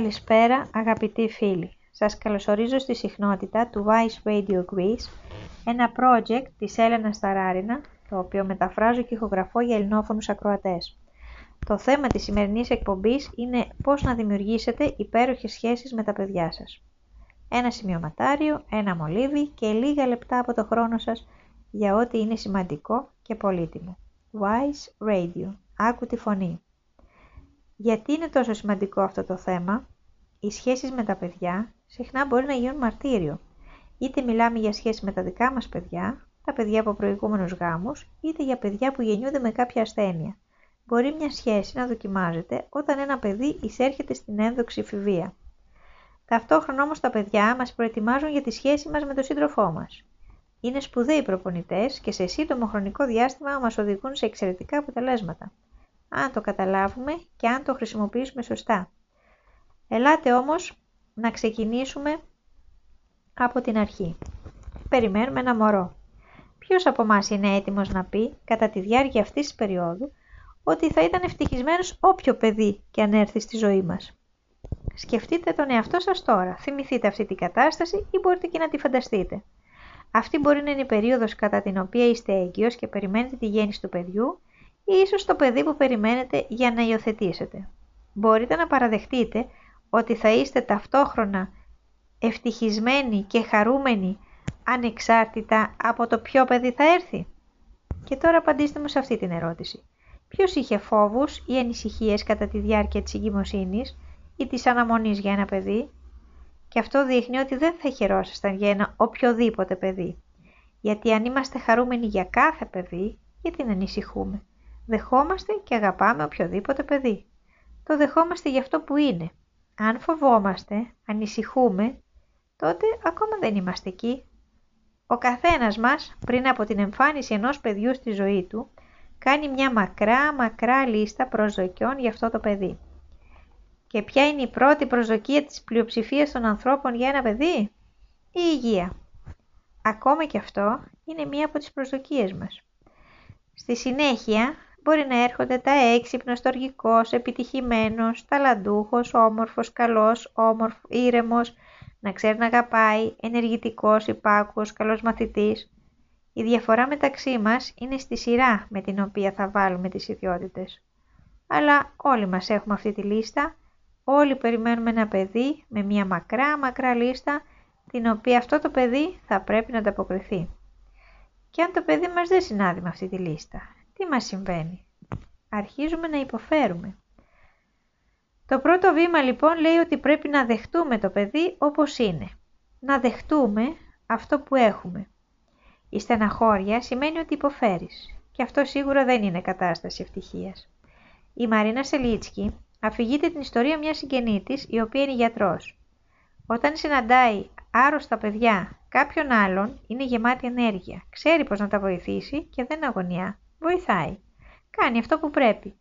Καλησπέρα αγαπητοί φίλοι. Σας καλωσορίζω στη συχνότητα του Vice Radio Greece, ένα project της Έλενας Σταράρινα, το οποίο μεταφράζω και ηχογραφώ για ελληνόφωνους ακροατές. Το θέμα της σημερινής εκπομπής είναι πώς να δημιουργήσετε υπέροχες σχέσεις με τα παιδιά σας. Ένα σημειωματάριο, ένα μολύβι και λίγα λεπτά από το χρόνο σας για ό,τι είναι σημαντικό και πολύτιμο. Wise Radio. Άκου τη φωνή. Γιατί είναι τόσο σημαντικό αυτό το θέμα, οι σχέσεις με τα παιδιά συχνά μπορεί να γίνουν μαρτύριο. Είτε μιλάμε για σχέσεις με τα δικά μας παιδιά, τα παιδιά από προηγούμενους γάμους, είτε για παιδιά που γεννιούνται με κάποια ασθένεια. Μπορεί μια σχέση να δοκιμάζεται όταν ένα παιδί εισέρχεται στην ένδοξη εφηβεία. Ταυτόχρονα όμως τα παιδιά μας προετοιμάζουν για τη σχέση μας με τον σύντροφό μας. Είναι σπουδαίοι προπονητές και σε σύντομο χρονικό διάστημα μας οδηγούν σε εξαιρετικά αποτελέσματα αν το καταλάβουμε και αν το χρησιμοποιήσουμε σωστά. Ελάτε όμως να ξεκινήσουμε από την αρχή. Περιμένουμε ένα μωρό. Ποιος από εμάς είναι έτοιμος να πει κατά τη διάρκεια αυτής της περίοδου ότι θα ήταν ευτυχισμένος όποιο παιδί και αν έρθει στη ζωή μας; Σκεφτείτε τον εαυτό σας τώρα, θυμηθείτε αυτή την κατάσταση ή μπορείτε και να τη φανταστείτε. Αυτή μπορεί να είναι η περίοδος κατά την οποία είστε έγκυος και περιμένετε τη γέννηση του παιδιού ή ίσως το παιδί που περιμένετε για να υιοθετήσετε. Μπορείτε να παραδεχτείτε ότι θα είστε ταυτόχρονα ευτυχισμένοι και χαρούμενοι ανεξάρτητα από το ποιο παιδί θα έρθει. Και τώρα απαντήστε μου σε αυτή την ερώτηση. Ποιος είχε φόβους ή ανησυχίες κατά τη διάρκεια της εγκυμοσύνης ή της αναμονής για ένα παιδί; Και αυτό δείχνει ότι δεν θα χαιρόσασταν για ένα οποιοδήποτε παιδί. Γιατί αν είμαστε χαρούμενοι για κάθε παιδί, γιατί να ανησυχούμε; Δεχόμαστε και αγαπάμε οποιοδήποτε παιδί. Το δεχόμαστε για αυτό που είναι. Αν φοβόμαστε, ανησυχούμε, τότε ακόμα δεν είμαστε εκεί. Ο καθένας μας, πριν από την εμφάνιση ενός παιδιού στη ζωή του, κάνει μια μακρά μακρά λίστα προσδοκιών για αυτό το παιδί. Και ποια είναι η πρώτη προσδοκία της πλειοψηφίας των ανθρώπων για ένα παιδί; Η υγεία. Ακόμα και αυτό είναι μία από τις προσδοκίες μας. Στη συνέχεια μπορεί να έρχονται τα έξυπνος, στοργικός, επιτυχημένος, ταλαντούχος, όμορφος, καλός, όμορφο, ήρεμος, να ξέρει να αγαπάει, ενεργητικός, υπάκουος, καλός μαθητής. Η διαφορά μεταξύ μας είναι στη σειρά με την οποία θα βάλουμε τις ιδιότητες. Αλλά όλοι μας έχουμε αυτή τη λίστα, όλοι περιμένουμε ένα παιδί με μια μακρά μακρά λίστα την οποία αυτό το παιδί θα πρέπει να ανταποκριθεί. Και αν το παιδί μας δεν συνάδει με αυτή τη λίστα, τι μας συμβαίνει; Αρχίζουμε να υποφέρουμε. Το πρώτο βήμα λοιπόν λέει ότι πρέπει να δεχτούμε το παιδί όπως είναι. Να δεχτούμε αυτό που έχουμε. Η στεναχώρια σημαίνει ότι υποφέρεις και αυτό σίγουρα δεν είναι κατάσταση ευτυχίας. Η Μαρίνα Σελίτσκι αφηγείται την ιστορία μιας συγγενή η οποία είναι γιατρός. Όταν συναντάει άρρωστα παιδιά κάποιον άλλον είναι γεμάτη ενέργεια, ξέρει πώς να τα βοηθήσει και δεν αγωνιά βοηθάει. Κάνει αυτό που πρέπει.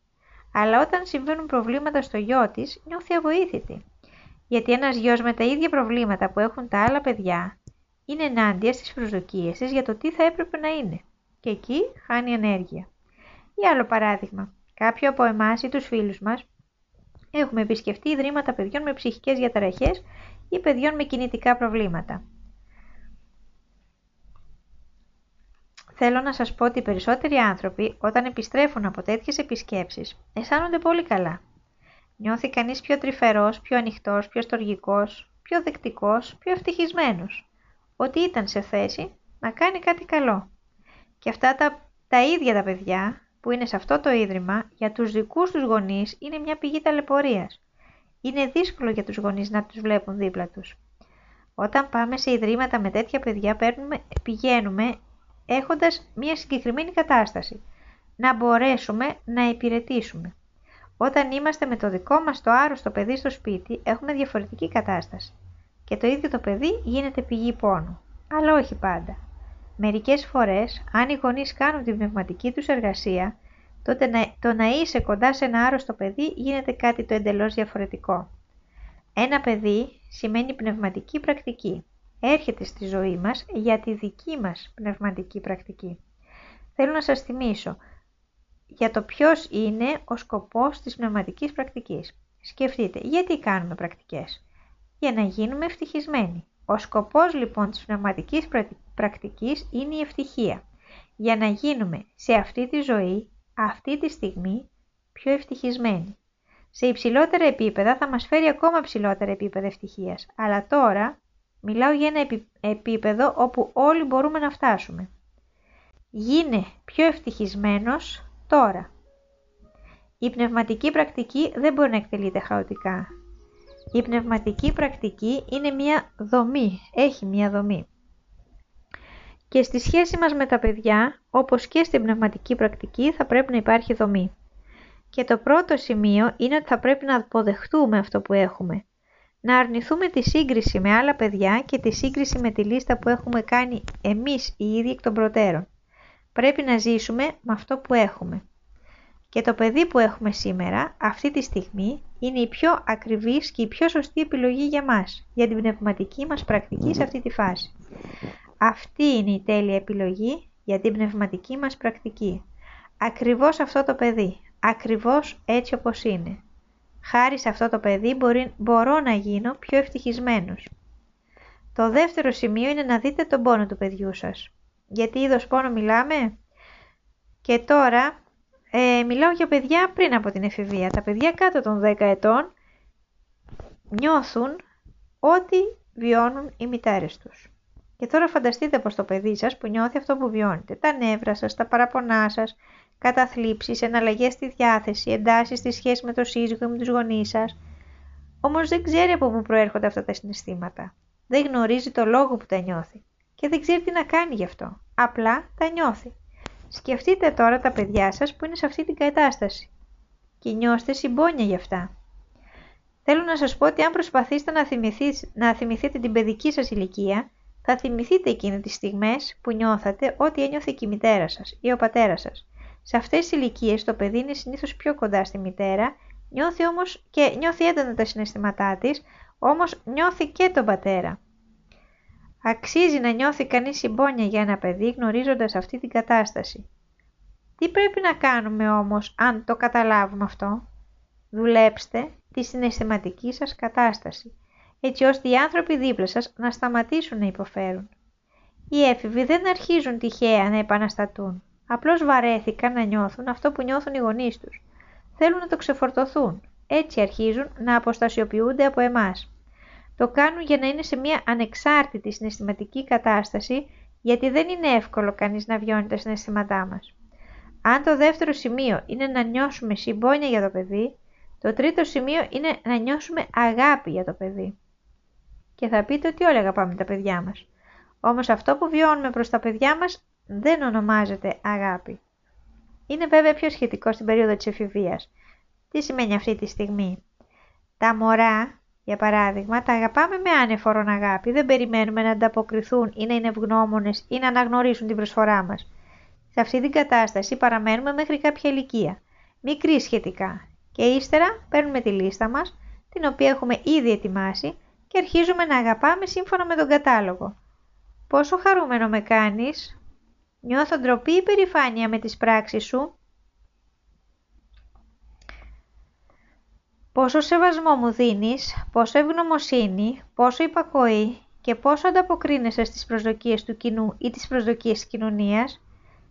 Αλλά όταν συμβαίνουν προβλήματα στο γιο της, νιώθει αβοήθητη. Γιατί ένας γιος με τα ίδια προβλήματα που έχουν τα άλλα παιδιά είναι ενάντια στις προσδοκίες της για το τι θα έπρεπε να είναι. Και εκεί χάνει ενέργεια. Ή άλλο παράδειγμα, κάποιοι από εμάς ή τους φίλους μας έχουμε επισκεφτεί ιδρύματα παιδιών με ψυχικές διαταραχές ή παιδιών με κινητικά προβλήματα. Θέλω να σας πω ότι οι περισσότεροι άνθρωποι όταν επιστρέφουν από τέτοιες επισκέψεις αισθάνονται πολύ καλά. Νιώθει κανείς πιο τρυφερός, πιο ανοιχτός, πιο στοργικός, πιο δεκτικός, πιο ευτυχισμένος. Ότι ήταν σε θέση να κάνει κάτι καλό. Και αυτά τα, τα ίδια τα παιδιά που είναι σε αυτό το ίδρυμα για τους δικούς τους γονείς είναι μια πηγή ταλαιπωρίας. Είναι δύσκολο για τους γονείς να τους βλέπουν δίπλα τους. Όταν πάμε σε ιδρύματα με τέτοια παιδιά πηγαίνουμε έχοντας μια συγκεκριμένη κατάσταση. Να μπορέσουμε να υπηρετήσουμε. Όταν είμαστε με το δικό μας το άρρωστο παιδί στο σπίτι, έχουμε διαφορετική κατάσταση. Και το ίδιο το παιδί γίνεται πηγή πόνου. Αλλά όχι πάντα. Μερικές φορές, αν οι γονείς κάνουν την πνευματική τους εργασία, τότε το να είσαι κοντά σε ένα άρρωστο παιδί γίνεται κάτι το εντελώς διαφορετικό. Ένα παιδί σημαίνει πνευματική πρακτική έρχεται στη ζωή μας για τη δική μας πνευματική πρακτική. Θέλω να σας θυμίσω για το ποιος είναι ο σκοπός της πνευματικής πρακτικής. Σκεφτείτε, γιατί κάνουμε πρακτικές; Για να γίνουμε ευτυχισμένοι. Ο σκοπός λοιπόν της πνευματικής πρακτικής είναι η ευτυχία. Για να γίνουμε σε αυτή τη ζωή, αυτή τη στιγμή, πιο ευτυχισμένοι. Σε υψηλότερα επίπεδα θα μας φέρει ακόμα ψηλότερα επίπεδα ευτυχίας. Αλλά τώρα μιλάω για ένα επίπεδο όπου όλοι μπορούμε να φτάσουμε. Γίνε πιο ευτυχισμένος τώρα. Η πνευματική πρακτική δεν μπορεί να εκτελείται χαοτικά. Η πνευματική πρακτική είναι μια δομή, έχει μια δομή. Και στη σχέση μας με τα παιδιά, όπως και στην πνευματική πρακτική, θα πρέπει να υπάρχει δομή. Και το πρώτο σημείο είναι ότι θα πρέπει να αποδεχτούμε αυτό που έχουμε. Να αρνηθούμε τη σύγκριση με άλλα παιδιά και τη σύγκριση με τη λίστα που έχουμε κάνει εμείς οι ίδιοι εκ των προτέρων. Πρέπει να ζήσουμε με αυτό που έχουμε. Και το παιδί που έχουμε σήμερα, αυτή τη στιγμή, είναι η πιο ακριβής και η πιο σωστή επιλογή για μας, για την πνευματική μας πρακτική σε αυτή τη φάση. Αυτή είναι η τέλεια επιλογή για την πνευματική μας πρακτική. Ακριβώς αυτό το παιδί, ακριβώς έτσι όπως είναι. Χάρη σε αυτό το παιδί μπορεί, μπορώ να γίνω πιο ευτυχισμένος. Το δεύτερο σημείο είναι να δείτε τον πόνο του παιδιού σας. Γιατί είδος πόνο μιλάμε; Και τώρα ε, μιλάω για παιδιά πριν από την εφηβεία. Τα παιδιά κάτω των 10 ετών νιώθουν ό,τι βιώνουν οι μητέρες τους. Και τώρα φανταστείτε πως το παιδί σας που νιώθει αυτό που βιώνετε, τα νεύρα σας, τα παραπονά σας, καταθλίψεις, εναλλαγές στη διάθεση, εντάσεις στη σχέση με το σύζυγο ή με τους γονείς σας, όμως δεν ξέρει από πού προέρχονται αυτά τα συναισθήματα. Δεν γνωρίζει το λόγο που τα νιώθει και δεν ξέρει τι να κάνει γι' αυτό. Απλά τα νιώθει. Σκεφτείτε τώρα τα παιδιά σας που είναι σε αυτή την κατάσταση και νιώστε συμπόνια γι' αυτά. Θέλω να σας πω ότι αν προσπαθήσετε να, να θυμηθείτε την παιδική σας ηλικία, θα θυμηθείτε εκείνη τις στιγμές που νιώθατε ό,τι ένιωθε και η μητέρα σας ή ο πατέρας σας. Σε αυτές τις ηλικίες το παιδί είναι συνήθως πιο κοντά στη μητέρα, νιώθει όμως και νιώθει έντονα τα συναισθήματά της, όμως νιώθει και τον πατέρα. Αξίζει να νιώθει κανείς συμπόνια για ένα παιδί γνωρίζοντας αυτή την κατάσταση. Τι πρέπει να κάνουμε όμως αν το καταλάβουμε αυτό; Δουλέψτε τη συναισθηματική σας κατάσταση, έτσι ώστε οι άνθρωποι δίπλα σας να σταματήσουν να υποφέρουν. Οι έφηβοι δεν αρχίζουν τυχαία να επαναστατούν. Απλώς βαρέθηκαν να νιώθουν αυτό που νιώθουν οι γονείς τους. Θέλουν να το ξεφορτωθούν. Έτσι αρχίζουν να αποστασιοποιούνται από εμάς. Το κάνουν για να είναι σε μια ανεξάρτητη συναισθηματική κατάσταση, γιατί δεν είναι εύκολο κανείς να βιώνει τα συναισθήματά μας. Αν το δεύτερο σημείο είναι να νιώσουμε συμπόνια για το παιδί, το τρίτο σημείο είναι να νιώσουμε αγάπη για το παιδί. Και θα πείτε ότι όλοι αγαπάμε τα παιδιά μας. Όμως αυτό που βιώνουμε προς τα παιδιά μας δεν ονομάζεται αγάπη. Είναι βέβαια πιο σχετικό στην περίοδο της εφηβείας. Τι σημαίνει αυτή τη στιγμή; Τα μωρά, για παράδειγμα, τα αγαπάμε με άνεφορον αγάπη. Δεν περιμένουμε να ανταποκριθούν ή να είναι ευγνώμονες ή να αναγνωρίσουν την προσφορά μας. Σε αυτή την κατάσταση παραμένουμε μέχρι κάποια ηλικία, μικρή σχετικά. Και ύστερα παίρνουμε τη λίστα μας, την οποία έχουμε ήδη ετοιμάσει και αρχίζουμε να αγαπάμε σύμφωνα με τον κατάλογο. Πόσο χαρούμενο με κάνεις; Νιώθω ντροπή ή περηφάνεια με τις πράξεις σου; Πόσο σεβασμό μου δίνεις, πόσο ευγνωμοσύνη, πόσο υπακοή και πόσο ανταποκρίνεσαι στις προσδοκίες του κοινού ή τις προσδοκίες της κοινωνίας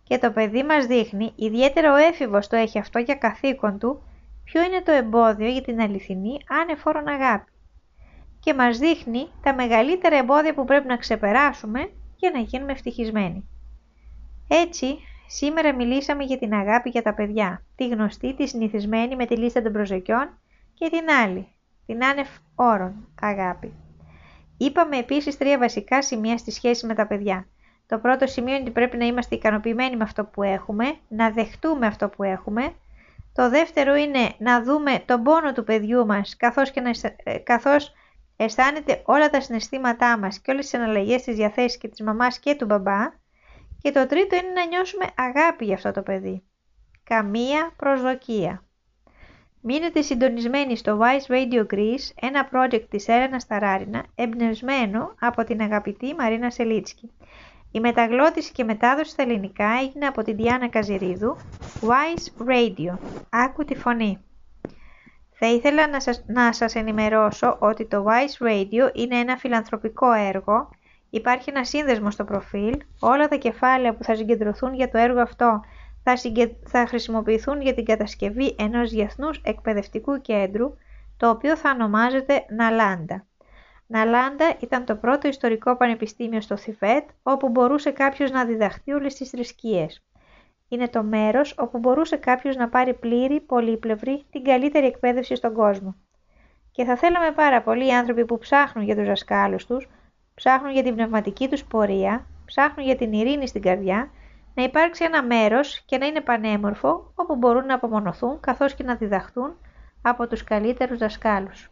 και το παιδί μας δείχνει, ιδιαίτερα ο έφηβος το έχει αυτό για καθήκον του, ποιο είναι το εμπόδιο για την αληθινή άνεφόρον αγάπη και μας δείχνει τα μεγαλύτερα εμπόδια που πρέπει να ξεπεράσουμε για να γίνουμε ευτυχισμένοι. Έτσι, σήμερα μιλήσαμε για την αγάπη για τα παιδιά, τη γνωστή, τη συνηθισμένη με τη λίστα των προσδοκιών και την άλλη, την άνευ όρων αγάπη. Είπαμε επίσης τρία βασικά σημεία στη σχέση με τα παιδιά. Το πρώτο σημείο είναι ότι πρέπει να είμαστε ικανοποιημένοι με αυτό που έχουμε, να δεχτούμε αυτό που έχουμε. Το δεύτερο είναι να δούμε τον πόνο του παιδιού μας, καθώς, και να, ε, καθώς αισθάνεται όλα τα συναισθήματά μας και όλες τις αναλλαγές της διαθέσης και της μαμάς και του μπαμπά. Και το τρίτο είναι να νιώσουμε αγάπη για αυτό το παιδί. Καμία προσδοκία. Μείνετε συντονισμένοι στο Wise Radio Greece, ένα project της Έρενα Σταράρινα, εμπνευσμένο από την αγαπητή Μαρίνα Σελίτσκι. Η μεταγλώτηση και μετάδοση στα ελληνικά έγινε από την Διάνα Καζιρίδου, Wise Radio. Άκου τη φωνή. Θα ήθελα να σας, να σας ενημερώσω ότι το Vice Radio είναι ένα φιλανθρωπικό έργο. Υπάρχει ένα σύνδεσμο στο προφίλ. Όλα τα κεφάλαια που θα συγκεντρωθούν για το έργο αυτό θα, θα χρησιμοποιηθούν για την κατασκευή ενός διεθνούς εκπαιδευτικού κέντρου, το οποίο θα ονομάζεται Ναλάντα. Ναλάντα ήταν το πρώτο ιστορικό πανεπιστήμιο στο Θιβέτ, όπου μπορούσε κάποιος να διδαχθεί όλες τις θρησκείες είναι το μέρος όπου μπορούσε κάποιος να πάρει πλήρη, πολύπλευρη, την καλύτερη εκπαίδευση στον κόσμο. Και θα θέλαμε πάρα πολύ οι άνθρωποι που ψάχνουν για τους δασκάλους τους, ψάχνουν για την πνευματική τους πορεία, ψάχνουν για την ειρήνη στην καρδιά, να υπάρξει ένα μέρος και να είναι πανέμορφο όπου μπορούν να απομονωθούν καθώς και να διδαχθούν από τους καλύτερους δασκάλους.